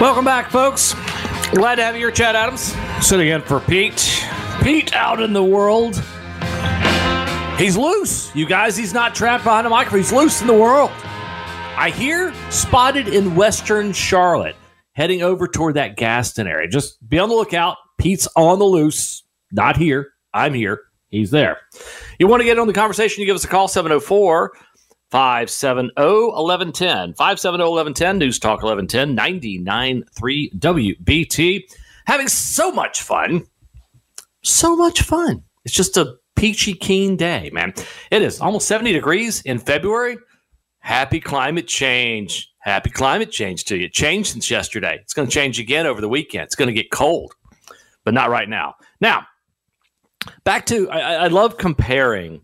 Welcome back, folks. Glad to have you here, Chad Adams, sitting in for Pete. Pete out in the world. He's loose, you guys. He's not trapped behind a microphone. He's loose in the world. I hear spotted in Western Charlotte, heading over toward that Gaston area. Just be on the lookout. Pete's on the loose. Not here. I'm here. He's there. You want to get on the conversation? You give us a call 704 570 1110. 570 1110, News Talk 1110, 99.3 WBT. Having so much fun. So much fun. It's just a peachy keen day, man. It is almost 70 degrees in February. Happy climate change. Happy climate change to you. It changed since yesterday. It's going to change again over the weekend. It's going to get cold, but not right now. Now, back to I, I love comparing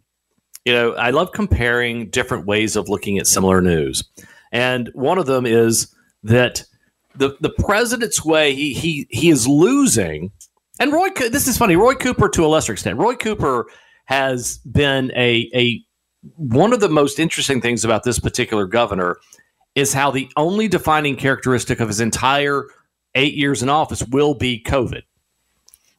you know, I love comparing different ways of looking at similar news. And one of them is that the the president's way he he he is losing. And Roy, this is funny. Roy Cooper, to a lesser extent, Roy Cooper has been a a one of the most interesting things about this particular governor is how the only defining characteristic of his entire eight years in office will be COVID.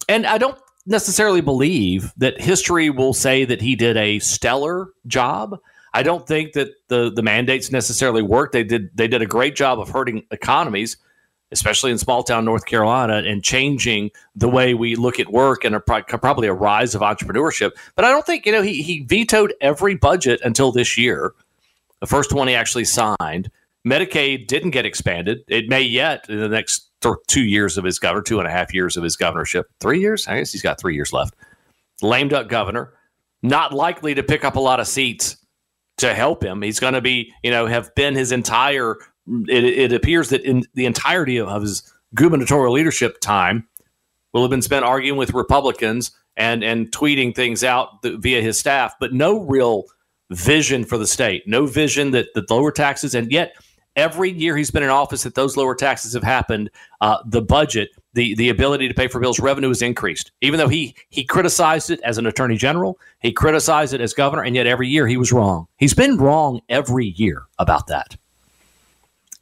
And I don't necessarily believe that history will say that he did a stellar job. I don't think that the the mandates necessarily worked. They did they did a great job of hurting economies, especially in small town North Carolina, and changing the way we look at work and a, probably a rise of entrepreneurship. But I don't think you know he he vetoed every budget until this year, the first one he actually signed. Medicaid didn't get expanded. It may yet in the next two years of his governor, two and a half years of his governorship, three years. I guess he's got three years left. Lame duck governor, not likely to pick up a lot of seats to help him. He's going to be, you know, have been his entire. It, it appears that in the entirety of his gubernatorial leadership time will have been spent arguing with Republicans and and tweeting things out via his staff, but no real vision for the state, no vision that the lower taxes, and yet every year he's been in office that those lower taxes have happened, uh, the budget, the the ability to pay for bills, revenue has increased. Even though he he criticized it as an attorney general, he criticized it as governor, and yet every year he was wrong. He's been wrong every year about that.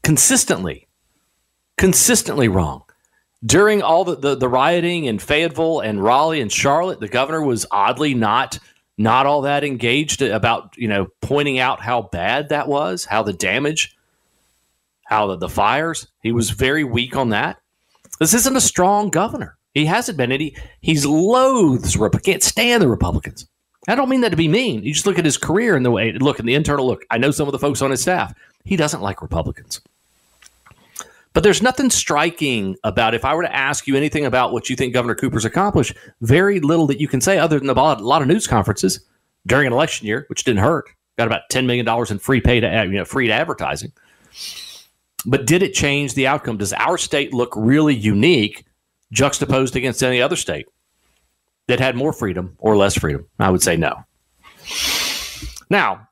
Consistently, consistently wrong. During all the, the, the rioting in Fayetteville and Raleigh and Charlotte, the governor was oddly not not all that engaged about you know pointing out how bad that was, how the damage how the, the fires. He was very weak on that. This isn't a strong governor. He hasn't been. He, he's loathes, can't stand the Republicans. I don't mean that to be mean. You just look at his career and the way, look in the internal look. I know some of the folks on his staff. He doesn't like Republicans. But there's nothing striking about if I were to ask you anything about what you think Governor Cooper's accomplished, very little that you can say other than a lot, of news conferences during an election year, which didn't hurt. Got about $10 million in free paid, you know, free advertising. But did it change the outcome? Does our state look really unique juxtaposed against any other state that had more freedom or less freedom? I would say no. Now,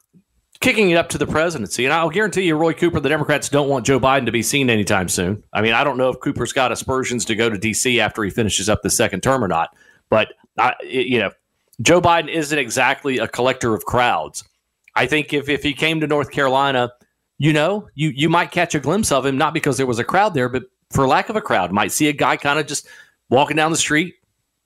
kicking it up to the presidency, and I'll guarantee you, Roy Cooper, the Democrats don't want Joe Biden to be seen anytime soon. I mean, I don't know if Cooper's got aspersions to go to D.C. after he finishes up the second term or not, but I, you know, Joe Biden isn't exactly a collector of crowds. I think if, if he came to North Carolina you know, you you might catch a glimpse of him not because there was a crowd there, but for lack of a crowd, might see a guy kind of just walking down the street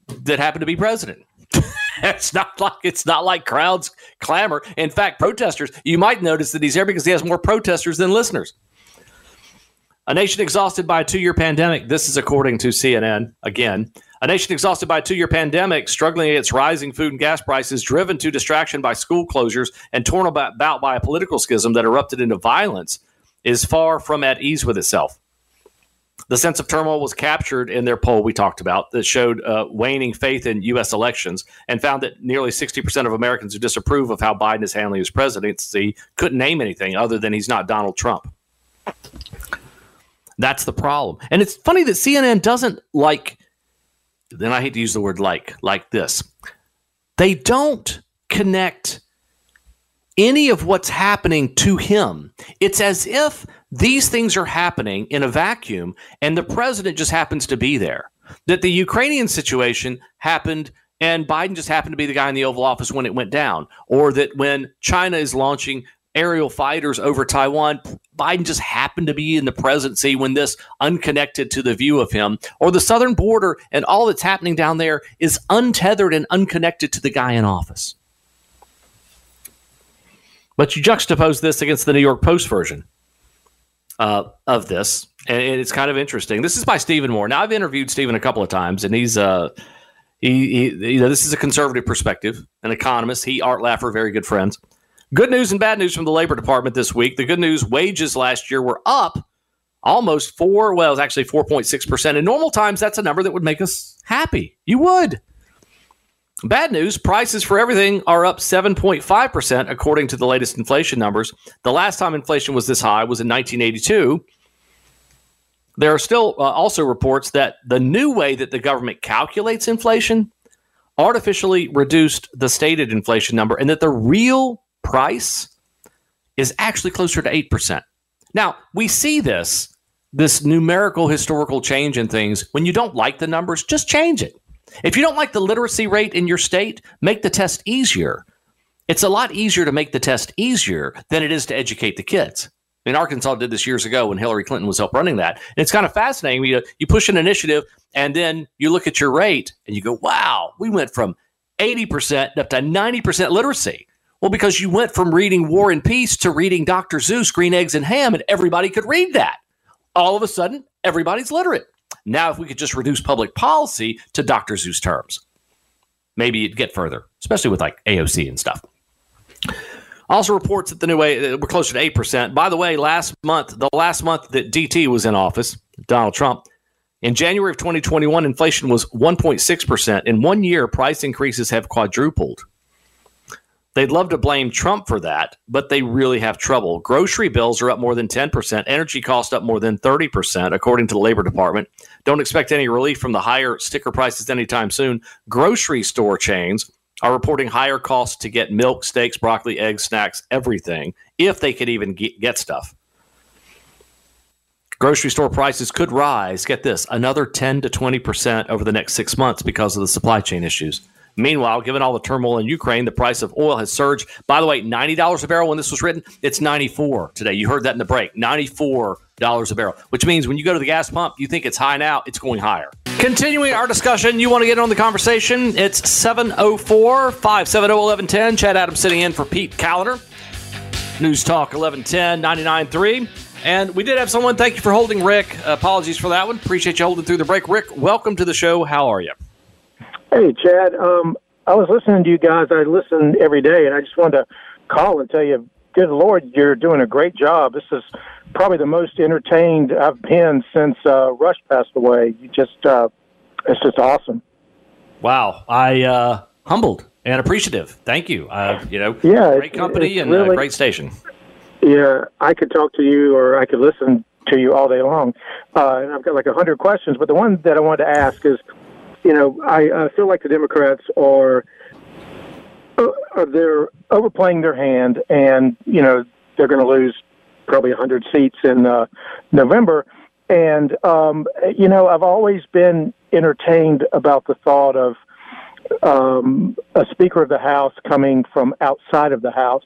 that happened to be president. it's not like it's not like crowds clamor. In fact, protesters, you might notice that he's there because he has more protesters than listeners. A nation exhausted by a two-year pandemic. This is according to CNN again. A nation exhausted by a two year pandemic, struggling against rising food and gas prices, driven to distraction by school closures, and torn about by a political schism that erupted into violence, is far from at ease with itself. The sense of turmoil was captured in their poll we talked about that showed uh, waning faith in U.S. elections and found that nearly 60% of Americans who disapprove of how Biden is handling his presidency couldn't name anything other than he's not Donald Trump. That's the problem. And it's funny that CNN doesn't like then I hate to use the word like, like this. They don't connect any of what's happening to him. It's as if these things are happening in a vacuum and the president just happens to be there. That the Ukrainian situation happened and Biden just happened to be the guy in the Oval Office when it went down. Or that when China is launching aerial fighters over Taiwan. Biden just happened to be in the presidency when this unconnected to the view of him, or the southern border and all that's happening down there is untethered and unconnected to the guy in office. But you juxtapose this against the New York Post version uh, of this, and it's kind of interesting. This is by Stephen Moore. Now, I've interviewed Stephen a couple of times, and he's uh, he, he you know this is a conservative perspective, an economist. He, Art Laffer, very good friends. Good news and bad news from the Labor Department this week. The good news: wages last year were up almost four. Well, it's actually four point six percent. In normal times, that's a number that would make us happy. You would. Bad news prices for everything are up 7.5%, according to the latest inflation numbers. The last time inflation was this high was in 1982. There are still uh, also reports that the new way that the government calculates inflation artificially reduced the stated inflation number and that the real price is actually closer to 8%. Now, we see this this numerical historical change in things when you don't like the numbers, just change it. If you don't like the literacy rate in your state, make the test easier. It's a lot easier to make the test easier than it is to educate the kids. I mean, Arkansas did this years ago when Hillary Clinton was help running that. And it's kind of fascinating. You, you push an initiative and then you look at your rate and you go, wow, we went from 80% up to 90% literacy. Well, because you went from reading War and Peace to reading Dr. Seuss, Green Eggs and Ham, and everybody could read that. All of a sudden, everybody's literate. Now, if we could just reduce public policy to Dr. Seuss terms, maybe it'd get further, especially with like AOC and stuff. Also reports that the new way uh, we're closer to eight percent. By the way, last month, the last month that DT was in office, Donald Trump, in January of 2021, inflation was 1.6 percent. In one year, price increases have quadrupled. They'd love to blame Trump for that, but they really have trouble. Grocery bills are up more than 10%, energy costs up more than 30%, according to the Labor Department. Don't expect any relief from the higher sticker prices anytime soon. Grocery store chains are reporting higher costs to get milk, steaks, broccoli, eggs, snacks, everything, if they could even get stuff. Grocery store prices could rise, get this, another 10 to 20% over the next six months because of the supply chain issues. Meanwhile, given all the turmoil in Ukraine, the price of oil has surged. By the way, $90 a barrel when this was written, it's 94 today. You heard that in the break. $94 a barrel, which means when you go to the gas pump, you think it's high now, it's going higher. Continuing our discussion, you want to get on the conversation? It's 704 570 1110. Chad Adams sitting in for Pete Kaliner. News Talk 1110 99.3. And we did have someone. Thank you for holding, Rick. apologies for that one. Appreciate you holding through the break. Rick, welcome to the show. How are you? Hey, Chad. Um, I was listening to you guys. I listen every day, and I just wanted to call and tell you, good Lord, you're doing a great job. This is probably the most entertained I've been since uh, Rush passed away. You just, uh, it's just awesome. Wow, I uh, humbled and appreciative. Thank you. Uh, you know, yeah, great company and really, a great station. Yeah, I could talk to you, or I could listen to you all day long. Uh, and I've got like a hundred questions, but the one that I wanted to ask is you know, I uh, feel like the Democrats are uh, they're overplaying their hand, and you know they're going to lose probably a 100 seats in uh, November. And um, you know, I've always been entertained about the thought of um, a Speaker of the House coming from outside of the House,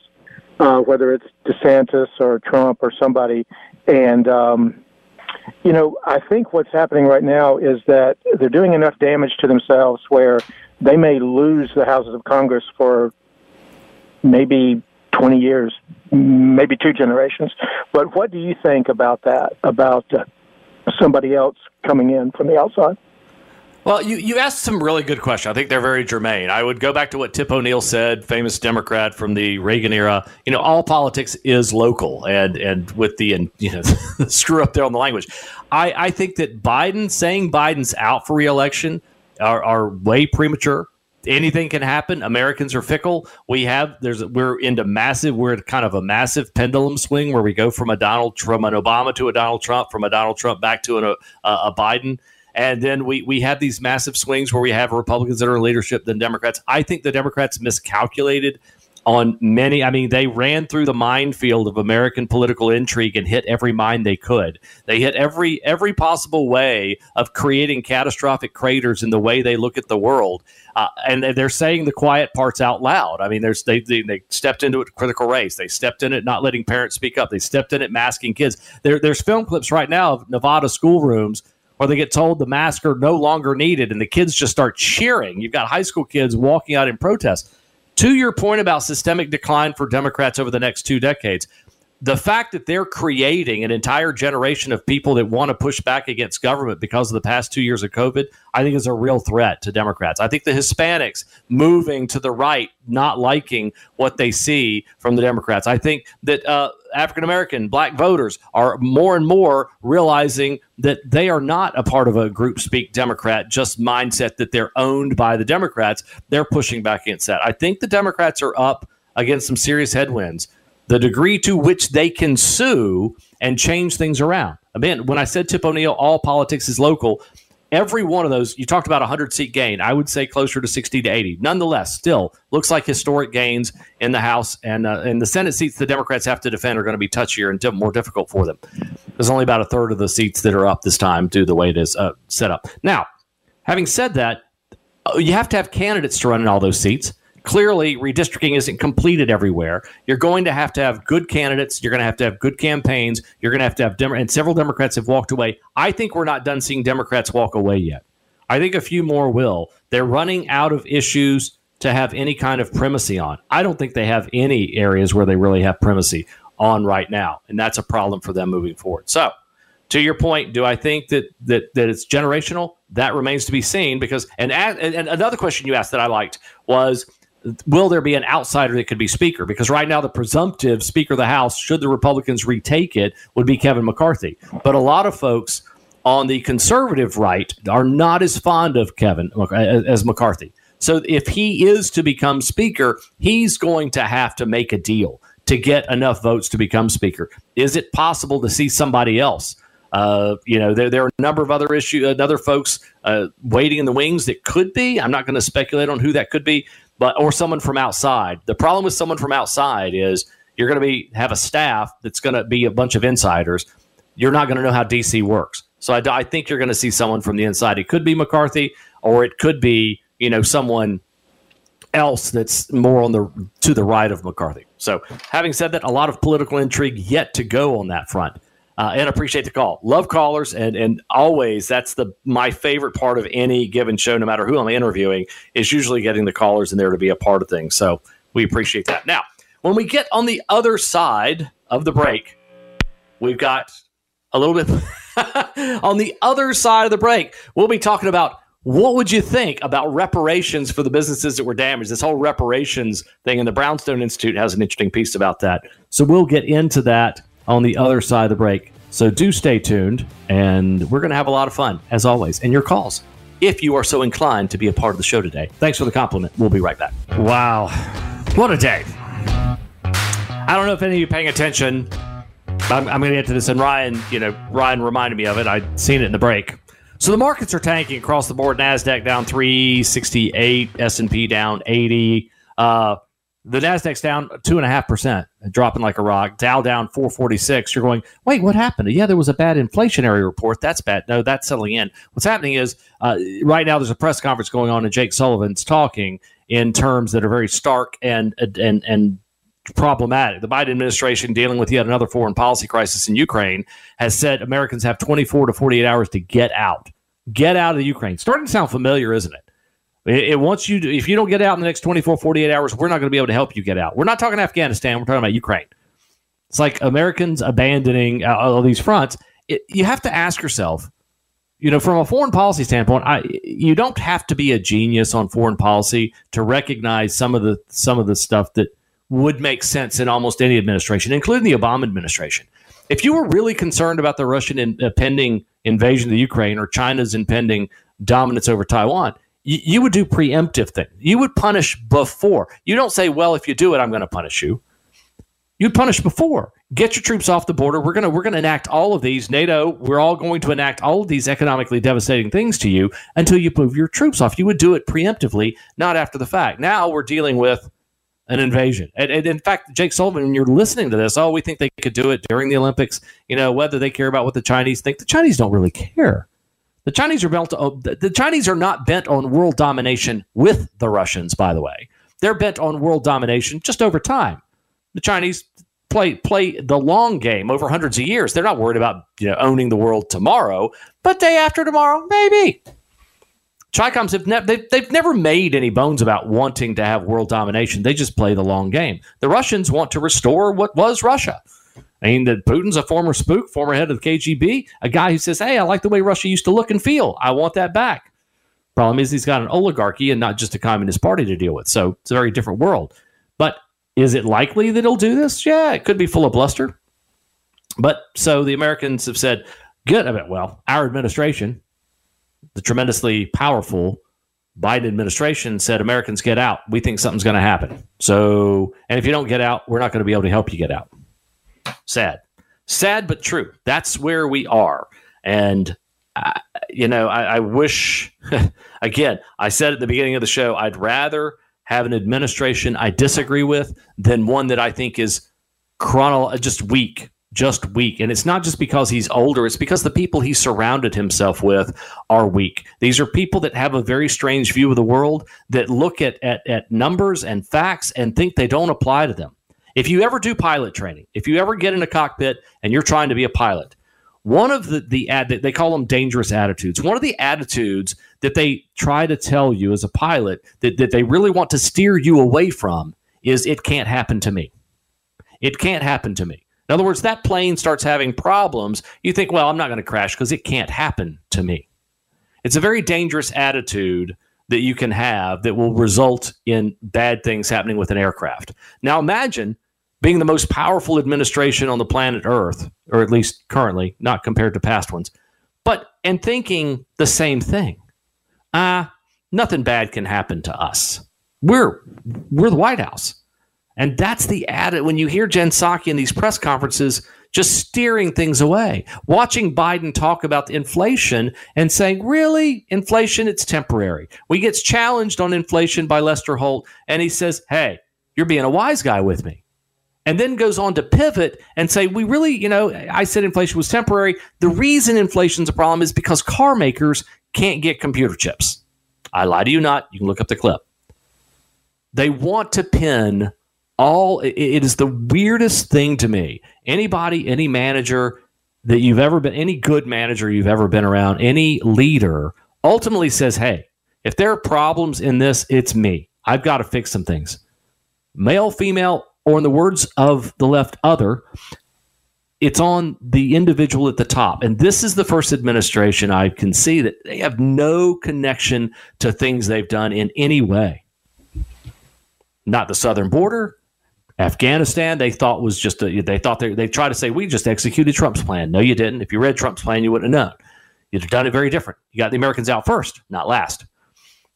uh, whether it's DeSantis or Trump or somebody, and um, you know, I think what's happening right now is that they're doing enough damage to themselves where they may lose the houses of Congress for maybe 20 years, maybe two generations. But what do you think about that, about uh, somebody else coming in from the outside? Well, you, you asked some really good questions. I think they're very germane. I would go back to what Tip O'Neill said, famous Democrat from the Reagan era. You know, all politics is local, and and with the and you know screw up there on the language. I, I think that Biden saying Biden's out for reelection are, are way premature. Anything can happen. Americans are fickle. We have there's we're into massive. We're kind of a massive pendulum swing where we go from a Donald from an Obama to a Donald Trump, from a Donald Trump back to an, a, a Biden and then we, we have these massive swings where we have Republicans that are in leadership than Democrats. I think the Democrats miscalculated on many. I mean, they ran through the minefield of American political intrigue and hit every mine they could. They hit every every possible way of creating catastrophic craters in the way they look at the world. Uh, and they're saying the quiet parts out loud. I mean, there's they, they, they stepped into it critical race. They stepped in it not letting parents speak up. They stepped in it masking kids. There, there's film clips right now of Nevada schoolrooms where they get told the masks are no longer needed, and the kids just start cheering. You've got high school kids walking out in protest to your point about systemic decline for Democrats over the next two decades, the fact that they're creating an entire generation of people that want to push back against government because of the past two years of COVID, I think is a real threat to Democrats. I think the Hispanics moving to the right, not liking what they see from the Democrats. I think that uh, African American, black voters are more and more realizing that they are not a part of a group speak Democrat, just mindset that they're owned by the Democrats. They're pushing back against that. I think the Democrats are up against some serious headwinds the degree to which they can sue and change things around. Again, when I said Tip O'Neill, all politics is local, every one of those, you talked about a 100 seat gain. I would say closer to 60 to 80. Nonetheless, still looks like historic gains in the House and, uh, and the Senate seats the Democrats have to defend are going to be touchier and more difficult for them. There's only about a third of the seats that are up this time due to the way it is uh, set up. Now, having said that, uh, you have to have candidates to run in all those seats clearly redistricting isn't completed everywhere. You're going to have to have good candidates. You're going to have to have good campaigns. You're going to have to have Dem- and several Democrats have walked away. I think we're not done seeing Democrats walk away yet. I think a few more will. They're running out of issues to have any kind of primacy on. I don't think they have any areas where they really have primacy on right now, and that's a problem for them moving forward. So, to your point, do I think that that that it's generational? That remains to be seen. Because and and another question you asked that I liked was will there be an outsider that could be speaker? Because right now, the presumptive speaker of the House, should the Republicans retake it, would be Kevin McCarthy. But a lot of folks on the conservative right are not as fond of Kevin as McCarthy. So if he is to become speaker, he's going to have to make a deal to get enough votes to become speaker. Is it possible to see somebody else? Uh, you know, there, there are a number of other issues, other folks uh, waiting in the wings that could be. I'm not going to speculate on who that could be, but or someone from outside. The problem with someone from outside is you're going to be have a staff that's going to be a bunch of insiders. You're not going to know how DC works. So I, I think you're going to see someone from the inside. It could be McCarthy, or it could be you know someone else that's more on the to the right of McCarthy. So having said that, a lot of political intrigue yet to go on that front uh, and appreciate the call. Love callers, and and always that's the my favorite part of any given show, no matter who I'm interviewing, is usually getting the callers in there to be a part of things. So we appreciate that. Now, when we get on the other side of the break, we've got a little bit on the other side of the break. We'll be talking about what would you think about reparations for the businesses that were damaged? This whole reparations thing, and the Brownstone Institute has an interesting piece about that. So we'll get into that on the other side of the break. So do stay tuned, and we're going to have a lot of fun, as always, and your calls, if you are so inclined to be a part of the show today. Thanks for the compliment. We'll be right back. Wow. What a day. I don't know if any of you paying attention. I'm, I'm going to get to this, and Ryan, you know, Ryan reminded me of it. I'd seen it in the break. So the markets are tanking across the board. Nasdaq down 368, S&P down 80. Uh, the Nasdaq's down two and a half percent, dropping like a rock. Dow down four forty six. You're going, wait, what happened? Yeah, there was a bad inflationary report. That's bad. No, that's settling in. What's happening is uh, right now there's a press conference going on, and Jake Sullivan's talking in terms that are very stark and and and problematic. The Biden administration, dealing with yet another foreign policy crisis in Ukraine, has said Americans have 24 to 48 hours to get out. Get out of the Ukraine. Starting to sound familiar, isn't it? It, wants you if you don't get out in the next 24, 48 hours, we're not going to be able to help you get out. We're not talking Afghanistan. We're talking about Ukraine. It's like Americans abandoning uh, all these fronts. It, you have to ask yourself, you know, from a foreign policy standpoint, I, you don't have to be a genius on foreign policy to recognize some of the some of the stuff that would make sense in almost any administration, including the Obama administration. If you were really concerned about the Russian in, impending invasion of Ukraine or China's impending dominance over Taiwan, you, would do preemptive thing. You would punish before. You don't say, "Well, if you do it, I'm going to punish you." You'd punish before. Get your troops off the border. We're gonna we're gonna enact all of these. NATO. We're all going to enact all of these economically devastating things to you until you move your troops off. You would do it preemptively, not after the fact. Now we're dealing with an invasion. And, and, in fact, Jake Sullivan, when you're listening to this, oh, we think they could do it during the Olympics. You know, whether they care about what the Chinese think, the Chinese don't really care. The Chinese are bent. Oh, to, the Chinese are not bent on world domination with the Russians. By the way, they're bent on world domination just over time. The Chinese play play the long game over hundreds of years. They're not worried about you know owning the world tomorrow, but day after tomorrow, maybe. Chicoms have ne- they've, they've never made any bones about wanting to have world domination. They just play the long game. The Russians want to restore what was Russia. I mean, that Putin's a former spook, former head of the KGB, a guy who says, "Hey, I like the way Russia used to look and feel. I want that back." Problem is, he's got an oligarchy and not just a communist party to deal with, so it's a very different world. But is it likely that he'll do this? Yeah, it could be full of bluster. But so the Americans have said, "Good." I mean, well, our administration the tremendously powerful Biden administration said, Americans get out. We think something's going to happen. So, and if you don't get out, we're not going to be able to help you get out. Sad. Sad, but true. That's where we are. And, uh, you know, I, I wish, again, I said at the beginning of the show, I'd rather have an administration I disagree with than one that I think is chrono- just weak just weak. And it's not just because he's older, it's because the people he surrounded himself with are weak. These are people that have a very strange view of the world that look at, at, at numbers and facts and think they don't apply to them. If you ever do pilot training, if you ever get in a cockpit and you're trying to be a pilot, one of the, the ad they call them dangerous attitudes. One of the attitudes that they try to tell you as a pilot that, that they really want to steer you away from is it can't happen to me. It can't happen to me. In other words, that plane starts having problems. You think, well, I'm not going to crash because it can't happen to me. It's a very dangerous attitude that you can have that will result in bad things happening with an aircraft. Now, imagine being the most powerful administration on the planet Earth, or at least currently, not compared to past ones, but and thinking the same thing. Ah, uh, nothing bad can happen to us. We're we're the White House. And that's the added when you hear Jen Psaki in these press conferences just steering things away, watching Biden talk about inflation and saying, really, inflation, it's temporary. We gets challenged on inflation by Lester Holt, and he says, hey, you're being a wise guy with me. And then goes on to pivot and say, we really, you know, I said inflation was temporary. The reason inflation's a problem is because car makers can't get computer chips. I lie to you not. You can look up the clip. They want to pin all it is the weirdest thing to me. Anybody, any manager that you've ever been, any good manager you've ever been around, any leader ultimately says, Hey, if there are problems in this, it's me. I've got to fix some things. Male, female, or in the words of the left, other, it's on the individual at the top. And this is the first administration I can see that they have no connection to things they've done in any way. Not the southern border, Afghanistan, they thought was just a, they thought they, they tried to say, we just executed Trump's plan. No, you didn't. If you read Trump's plan, you wouldn't have known. You'd have done it very different. You got the Americans out first, not last.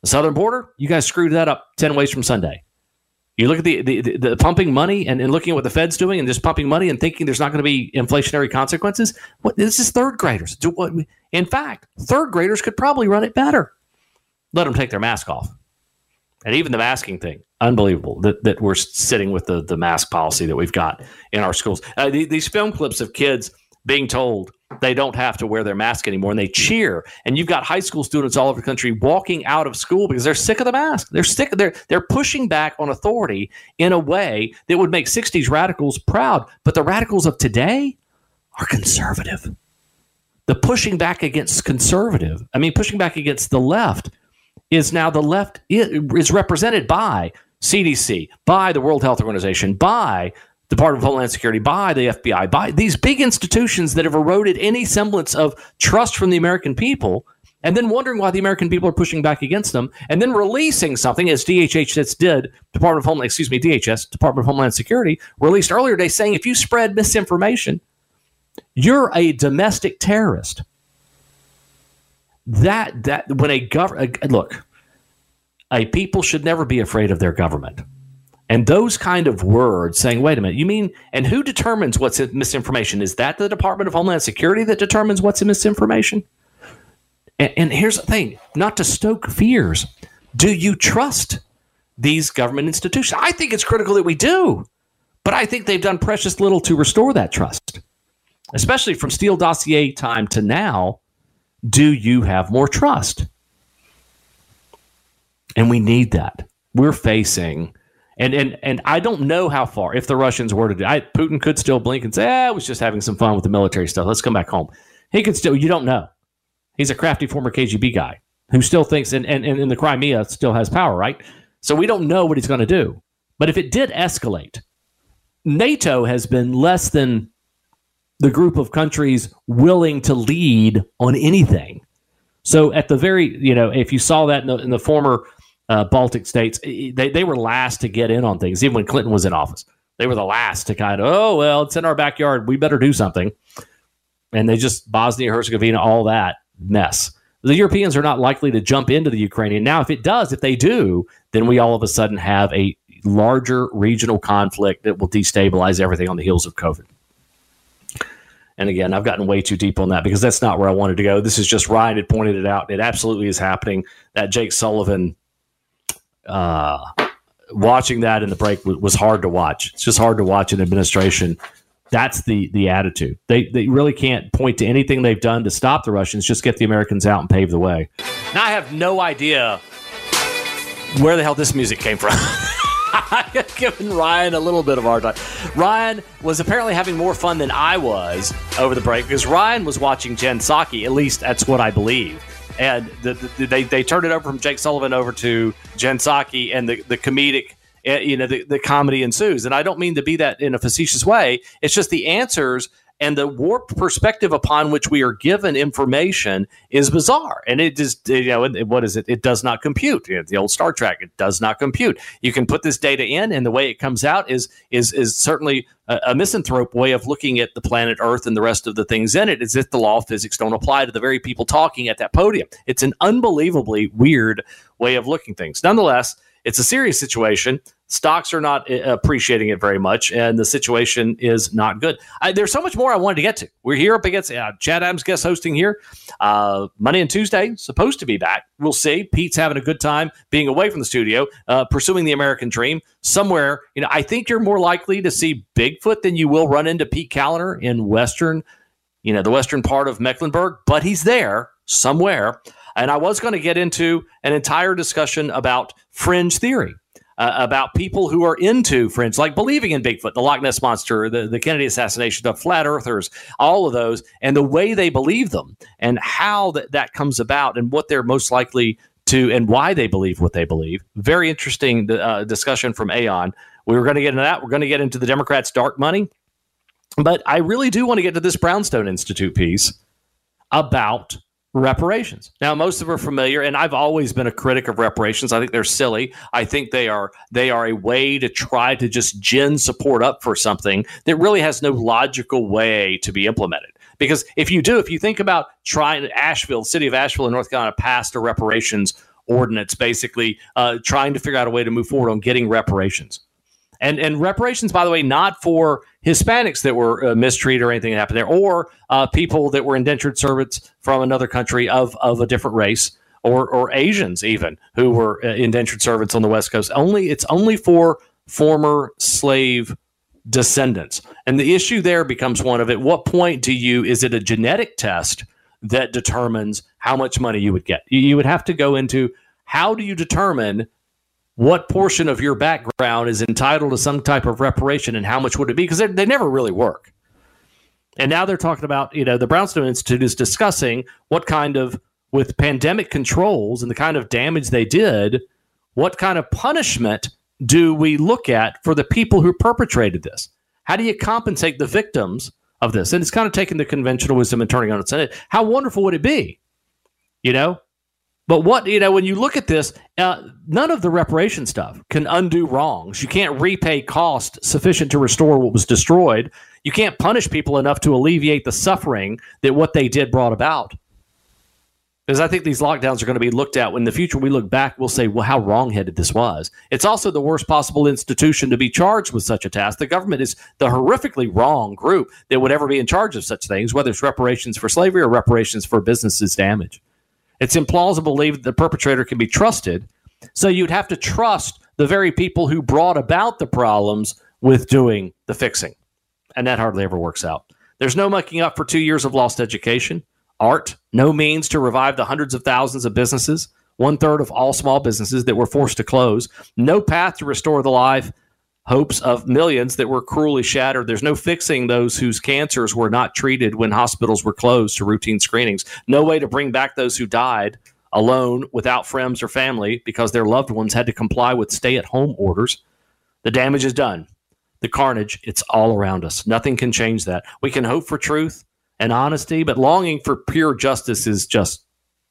The southern border, you guys screwed that up 10 ways from Sunday. You look at the, the, the, the pumping money and, and looking at what the Fed's doing and just pumping money and thinking there's not going to be inflationary consequences. What, this is third graders. Do what, in fact, third graders could probably run it better. Let them take their mask off. And even the masking thing unbelievable that, that we're sitting with the, the mask policy that we've got in our schools. Uh, the, these film clips of kids being told they don't have to wear their mask anymore and they cheer. And you've got high school students all over the country walking out of school because they're sick of the mask. They're sick they're they're pushing back on authority in a way that would make 60s radicals proud. But the radicals of today are conservative. The pushing back against conservative, I mean pushing back against the left is now the left is represented by CDC, by the World Health Organization, by the Department of Homeland Security, by the FBI, by these big institutions that have eroded any semblance of trust from the American people, and then wondering why the American people are pushing back against them, and then releasing something as DHS did, Department of Homeland, excuse me, DHS, Department of Homeland Security, released earlier today saying if you spread misinformation, you're a domestic terrorist. That that when a government uh, look, a people should never be afraid of their government. And those kind of words saying, wait a minute, you mean, and who determines what's misinformation? Is that the Department of Homeland Security that determines what's misinformation? And, and here's the thing not to stoke fears. Do you trust these government institutions. I think it's critical that we do, but I think they've done precious little to restore that trust, especially from Steele dossier time to now. Do you have more trust? And we need that. We're facing and and and I don't know how far if the Russians were to do. I, Putin could still blink and say, "Ah, I was just having some fun with the military stuff. Let's come back home." He could still. You don't know. He's a crafty former KGB guy who still thinks, and and, and in the Crimea still has power, right? So we don't know what he's going to do. But if it did escalate, NATO has been less than the group of countries willing to lead on anything. So at the very, you know, if you saw that in the, in the former uh, Baltic states, they, they were last to get in on things, even when Clinton was in office. They were the last to kind of, oh, well, it's in our backyard. We better do something. And they just, Bosnia, Herzegovina, all that mess. The Europeans are not likely to jump into the Ukrainian. Now, if it does, if they do, then we all of a sudden have a larger regional conflict that will destabilize everything on the heels of COVID. And again, I've gotten way too deep on that because that's not where I wanted to go. This is just Ryan had pointed it out. It absolutely is happening. That Jake Sullivan uh, watching that in the break was, was hard to watch. It's just hard to watch an administration. That's the the attitude. They they really can't point to anything they've done to stop the Russians. Just get the Americans out and pave the way. Now I have no idea where the hell this music came from. I've given Ryan a little bit of our time. Ryan was apparently having more fun than I was over the break because Ryan was watching Jen Psaki. At least that's what I believe and the, the, they they turned it over from Jake Sullivan over to Jen Psaki, and the the comedic eh, you know the, the comedy ensues and i don't mean to be that in a facetious way it's just the answers and the warped perspective upon which we are given information is bizarre. And it just you know what is it? It does not compute. You know, the old star trek it does not compute. You can put this data in and the way it comes out is is is certainly a, a misanthrope way of looking at the planet earth and the rest of the things in it as if the law of physics don't apply to the very people talking at that podium. It's an unbelievably weird way of looking things. Nonetheless it's a serious situation. Stocks are not uh, appreciating it very much, and the situation is not good. I, there's so much more I wanted to get to. We're here up against uh, Chad Adams guest hosting here. Uh, Monday and Tuesday, supposed to be back. We'll see. Pete's having a good time being away from the studio, uh, pursuing the American dream somewhere. You know, I think you're more likely to see Bigfoot than you will run into Pete Kaliner in Western, you know, the western part of Mecklenburg, but he's there somewhere. And I was going to get into an entire discussion about fringe theory. Uh, about people who are into fringe, like believing in Bigfoot, the Loch Ness monster, the, the Kennedy assassination, the flat earthers, all of those, and the way they believe them, and how that, that comes about, and what they're most likely to, and why they believe what they believe. Very interesting uh, discussion from Aon. We were going to get into that. We're going to get into the Democrats' dark money, but I really do want to get to this Brownstone Institute piece about reparations. Now, most of them are familiar, and I've always been a critic of reparations. I think they're silly. I think they are they are a way to try to just gin support up for something that really has no logical way to be implemented. Because if you do, if you think about trying Asheville, city of Asheville in North Carolina passed a reparations ordinance, basically uh, trying to figure out a way to move forward on getting reparations. And and reparations, by the way, not for Hispanics that were uh, mistreated or anything that happened there, or uh, people that were indentured servants from another country of of a different race, or or Asians even who were uh, indentured servants on the West Coast. Only it's only for former slave descendants. And the issue there becomes one of at what point do you is it a genetic test that determines how much money you would get? You would have to go into how do you determine what portion of your background is entitled to some type of reparation and how much would it be? Because they, never really work. And now they're talking about, you know, the Brownstone Institute is discussing what kind of, with pandemic controls and the kind of damage they did, what kind of punishment do we look at for the people who perpetrated this? How do you compensate the victims of this? And it's kind of taking the conventional wisdom and turning on its head. How wonderful would it be? You know, but what, you know, when you look at this, uh, none of the reparation stuff can undo wrongs. You can't repay cost sufficient to restore what was destroyed. You can't punish people enough to alleviate the suffering that what they did brought about. Because I think these lockdowns are going to be looked at when in the future we look back, we'll say, well, how wrongheaded this was. It's also the worst possible institution to be charged with such a task. The government is the horrifically wrong group that would ever be in charge of such things, whether it's reparations for slavery or reparations for businesses' damage. It's implausible to believe that the perpetrator can be trusted. So you'd have to trust the very people who brought about the problems with doing the fixing. And that hardly ever works out. There's no mucking up for two years of lost education, art, no means to revive the hundreds of thousands of businesses, one third of all small businesses that were forced to close, no path to restore the life hopes of millions that were cruelly shattered. There's no fixing those whose cancers were not treated when hospitals were closed to routine screenings. No way to bring back those who died alone without friends or family because their loved ones had to comply with stay at home orders. The damage is done. The carnage, it's all around us. Nothing can change that. We can hope for truth and honesty, but longing for pure justice is just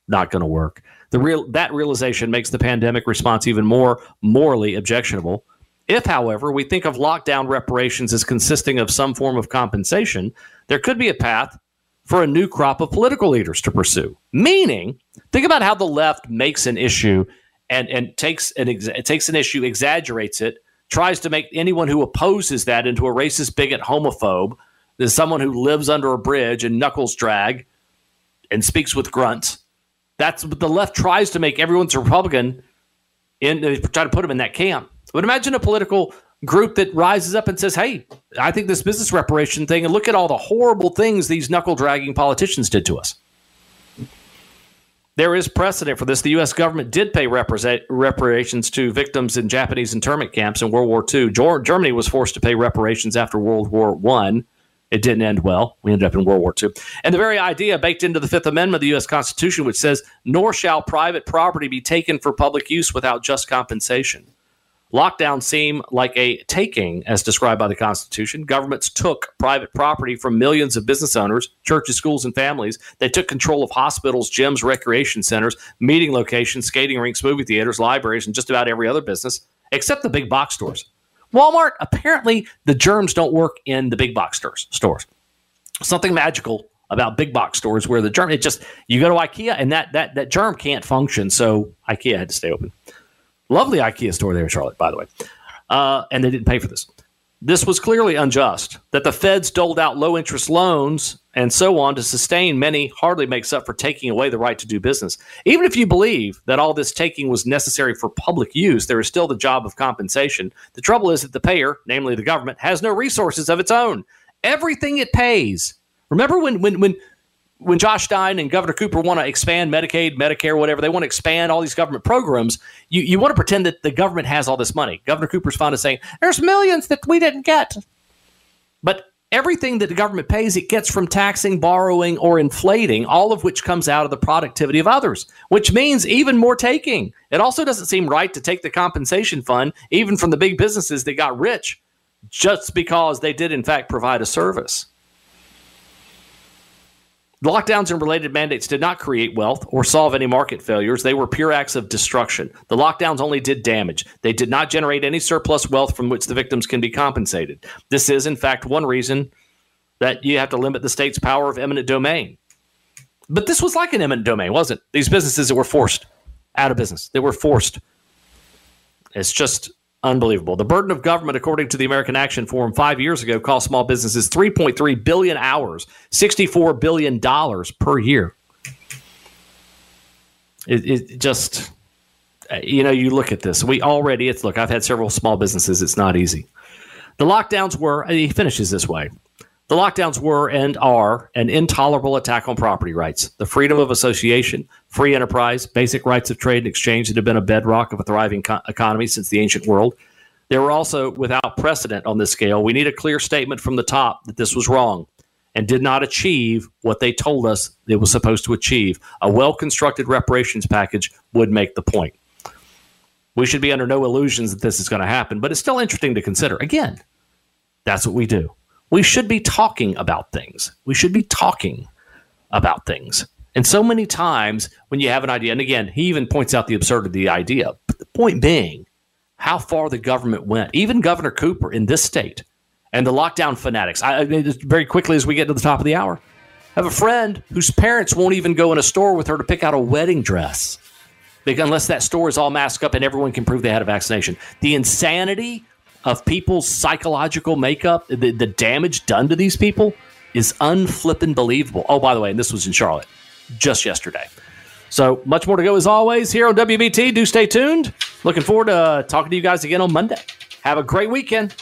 not going to work. The real that realization makes the pandemic response even more morally objectionable. If, however, we think of lockdown reparations as consisting of some form of compensation, there could be a path for a new crop of political leaders to pursue. Meaning, think about how the left makes an issue and, and takes an ex- takes an issue, exaggerates it, tries to make anyone who opposes that into a racist, bigot, homophobe. There's someone who lives under a bridge and knuckles drag and speaks with grunts. That's what the left tries to make everyone's Republican in try to put them in that camp. But imagine a political group that rises up and says, Hey, I think this business reparation thing, and look at all the horrible things these knuckle dragging politicians did to us. There is precedent for this. The U.S. government did pay reparations to victims in Japanese internment camps in World War II. Germany was forced to pay reparations after World War I. It didn't end well. We ended up in World War II. And the very idea baked into the Fifth Amendment of the U.S. Constitution, which says, Nor shall private property be taken for public use without just compensation. Lockdowns seem like a taking, as described by the Constitution. Governments took private property from millions of business owners, churches, schools, and families. They took control of hospitals, gyms, recreation centers, meeting locations, skating rinks, movie theaters, libraries, and just about every other business, except the big box stores. Walmart, apparently, the germs don't work in the big box stores. stores. Something magical about big box stores where the germ, it just, you go to IKEA and that, that, that germ can't function. So IKEA had to stay open. Lovely IKEA store there in Charlotte, by the way. Uh, and they didn't pay for this. This was clearly unjust. That the feds doled out low interest loans and so on to sustain many hardly makes up for taking away the right to do business. Even if you believe that all this taking was necessary for public use, there is still the job of compensation. The trouble is that the payer, namely the government, has no resources of its own. Everything it pays. Remember when when when when Josh Stein and Governor Cooper want to expand Medicaid, Medicare, whatever, they want to expand all these government programs. You, you want to pretend that the government has all this money. Governor Cooper's fond of saying, there's millions that we didn't get. But everything that the government pays, it gets from taxing, borrowing, or inflating, all of which comes out of the productivity of others, which means even more taking. It also doesn't seem right to take the compensation fund, even from the big businesses that got rich, just because they did, in fact, provide a service. Lockdowns and related mandates did not create wealth or solve any market failures. They were pure acts of destruction. The lockdowns only did damage. They did not generate any surplus wealth from which the victims can be compensated. This is, in fact, one reason that you have to limit the state's power of eminent domain. But this was like an eminent domain, wasn't it? These businesses that were forced out of business, they were forced. It's just Unbelievable. The burden of government, according to the American Action Forum five years ago, cost small businesses 3.3 billion hours, $64 billion per year. It, it, just, you know, you look at this. We already, it's look, I've had several small businesses. It's not easy. The lockdowns were, he finishes this way. The lockdowns were and are an intolerable attack on property rights, the freedom of association, free enterprise, basic rights of trade and exchange that have been a bedrock of a thriving co- economy since the ancient world. They were also without precedent on this scale. We need a clear statement from the top that this was wrong and did not achieve what they told us it was supposed to achieve. A well constructed reparations package would make the point. We should be under no illusions that this is going to happen, but it's still interesting to consider. Again, that's what we do we should be talking about things. We should be talking about things. And so many times when you have an idea, and again, he even points out the absurdity of the idea. But the point being, how far the government went, even Governor Cooper in this state and the lockdown fanatics. I, I mean, very quickly as we get to the top of the hour, I have a friend whose parents won't even go in a store with her to pick out a wedding dress unless that store is all masked up and everyone can prove they had a vaccination. The insanity of people's psychological makeup, the, the damage done to these people is unflippin' believable. Oh, by the way, and this was in Charlotte just yesterday. So much more to go as always here on WBT. Do stay tuned. Looking forward to uh, talking to you guys again on Monday. Have a great weekend.